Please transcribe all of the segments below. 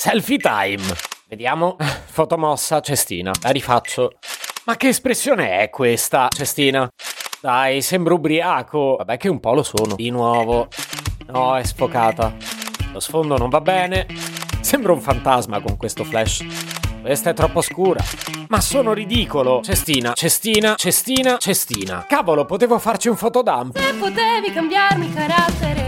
Selfie time. Vediamo. Fotomossa, cestina. La rifaccio. Ma che espressione è questa, cestina? Dai, sembro ubriaco. Vabbè che un po' lo sono. Di nuovo. No, è sfocata. Lo sfondo non va bene. Sembro un fantasma con questo flash. Questa è troppo scura. Ma sono ridicolo. Cestina, cestina, cestina, cestina. Cavolo, potevo farci un fotodump. Se potevi cambiarmi carattere,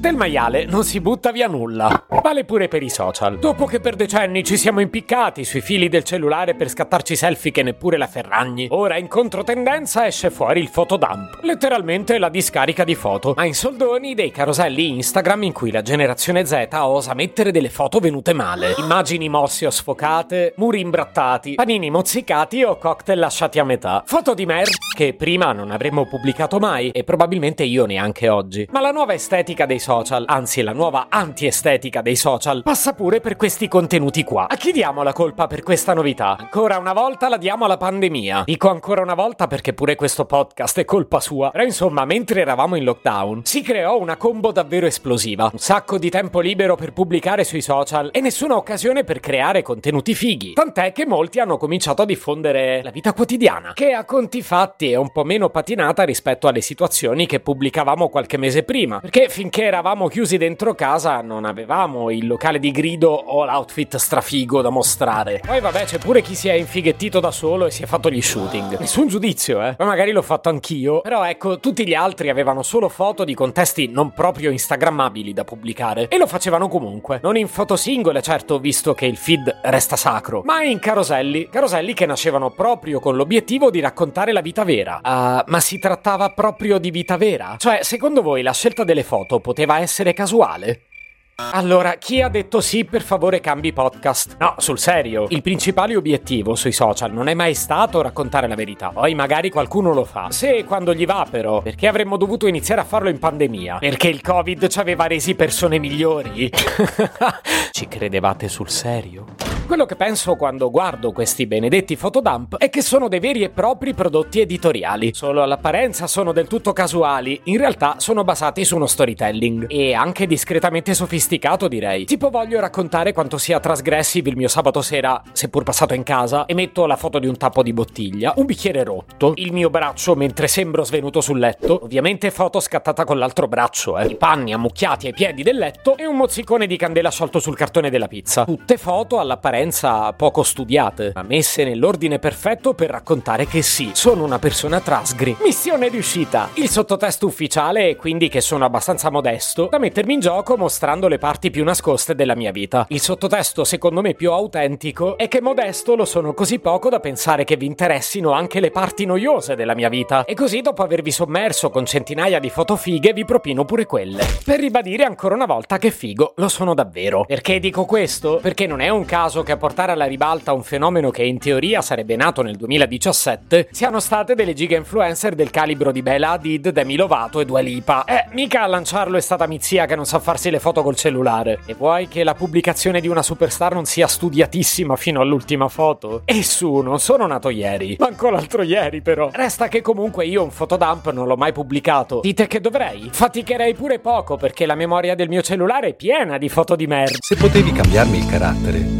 Del maiale non si butta via nulla. Vale pure per i social. Dopo che per decenni ci siamo impiccati sui fili del cellulare per scattarci selfie che neppure la Ferragni, ora in controtendenza esce fuori il fotodump. Letteralmente la discarica di foto, ma in soldoni dei caroselli Instagram in cui la generazione Z osa mettere delle foto venute male. Immagini mosse o sfocate, muri imbrattati, panini mozzicati o cocktail lasciati a metà. Foto di merda che prima non avremmo pubblicato mai e probabilmente io neanche oggi. Ma la nuova estetica dei social, anzi la nuova anti-estetica dei social, passa pure per questi contenuti qua. A chi diamo la colpa per questa novità? Ancora una volta la diamo alla pandemia. Dico ancora una volta perché pure questo podcast è colpa sua. Però insomma, mentre eravamo in lockdown, si creò una combo davvero esplosiva. Un sacco di tempo libero per pubblicare sui social e nessuna occasione per creare contenuti fighi. Tant'è che molti hanno cominciato a diffondere la vita quotidiana, che a conti fatti è un po' meno patinata rispetto alle situazioni che pubblicavamo qualche mese prima. Perché finché eravamo chiusi dentro casa non avevamo il locale di grido o l'outfit strafigo da mostrare. Poi vabbè c'è pure chi si è infighettito da solo e si è fatto gli shooting. Nessun giudizio, eh. Ma magari l'ho fatto anch'io. Però ecco, tutti gli altri avevano solo foto di contesti non proprio instagrammabili da pubblicare. E lo facevano comunque. Non in foto singole, certo, visto che il feed resta sacro, ma in caroselli. Caroselli che nascevano proprio con l'obiettivo di raccontare la vita vera. Ah, ma si trattava proprio di vita vera? Cioè, secondo voi la scelta delle foto poteva essere casuale? Allora, chi ha detto sì, per favore cambi podcast? No, sul serio, il principale obiettivo sui social non è mai stato raccontare la verità. Poi magari qualcuno lo fa. Se e quando gli va, però. Perché avremmo dovuto iniziare a farlo in pandemia? Perché il Covid ci aveva resi persone migliori? Ci credevate sul serio? Quello che penso quando guardo questi benedetti fotodump è che sono dei veri e propri prodotti editoriali. Solo all'apparenza sono del tutto casuali, in realtà sono basati su uno storytelling. E anche discretamente sofisticato, direi. Tipo voglio raccontare quanto sia trasgressive il mio sabato sera, seppur passato in casa, e metto la foto di un tappo di bottiglia, un bicchiere rotto, il mio braccio mentre sembro svenuto sul letto, ovviamente foto scattata con l'altro braccio, eh. I panni ammucchiati ai piedi del letto e un mozzicone di candela sciolto sul cartone della pizza. Tutte foto all'apparenza poco studiate, ma messe nell'ordine perfetto per raccontare che sì, sono una persona trasgri. Missione riuscita! Il sottotesto ufficiale è quindi che sono abbastanza modesto da mettermi in gioco mostrando le parti più nascoste della mia vita. Il sottotesto, secondo me, più autentico è che modesto lo sono così poco da pensare che vi interessino anche le parti noiose della mia vita. E così, dopo avervi sommerso con centinaia di foto fighe, vi propino pure quelle. Per ribadire ancora una volta che figo lo sono davvero. Perché dico questo? Perché non è un caso che a portare alla ribalta un fenomeno che in teoria sarebbe nato nel 2017 siano state delle giga influencer del calibro di Bella Hadid, Demi Lovato e Dua Lipa. Eh, mica a lanciarlo è stata Mizia che non sa farsi le foto col cellulare. E vuoi che la pubblicazione di una superstar non sia studiatissima fino all'ultima foto? E su, non sono nato ieri. Manco l'altro ieri però. Resta che comunque io un fotodump non l'ho mai pubblicato. Dite che dovrei? Faticherei pure poco perché la memoria del mio cellulare è piena di foto di merda. Se potevi cambiarmi il carattere,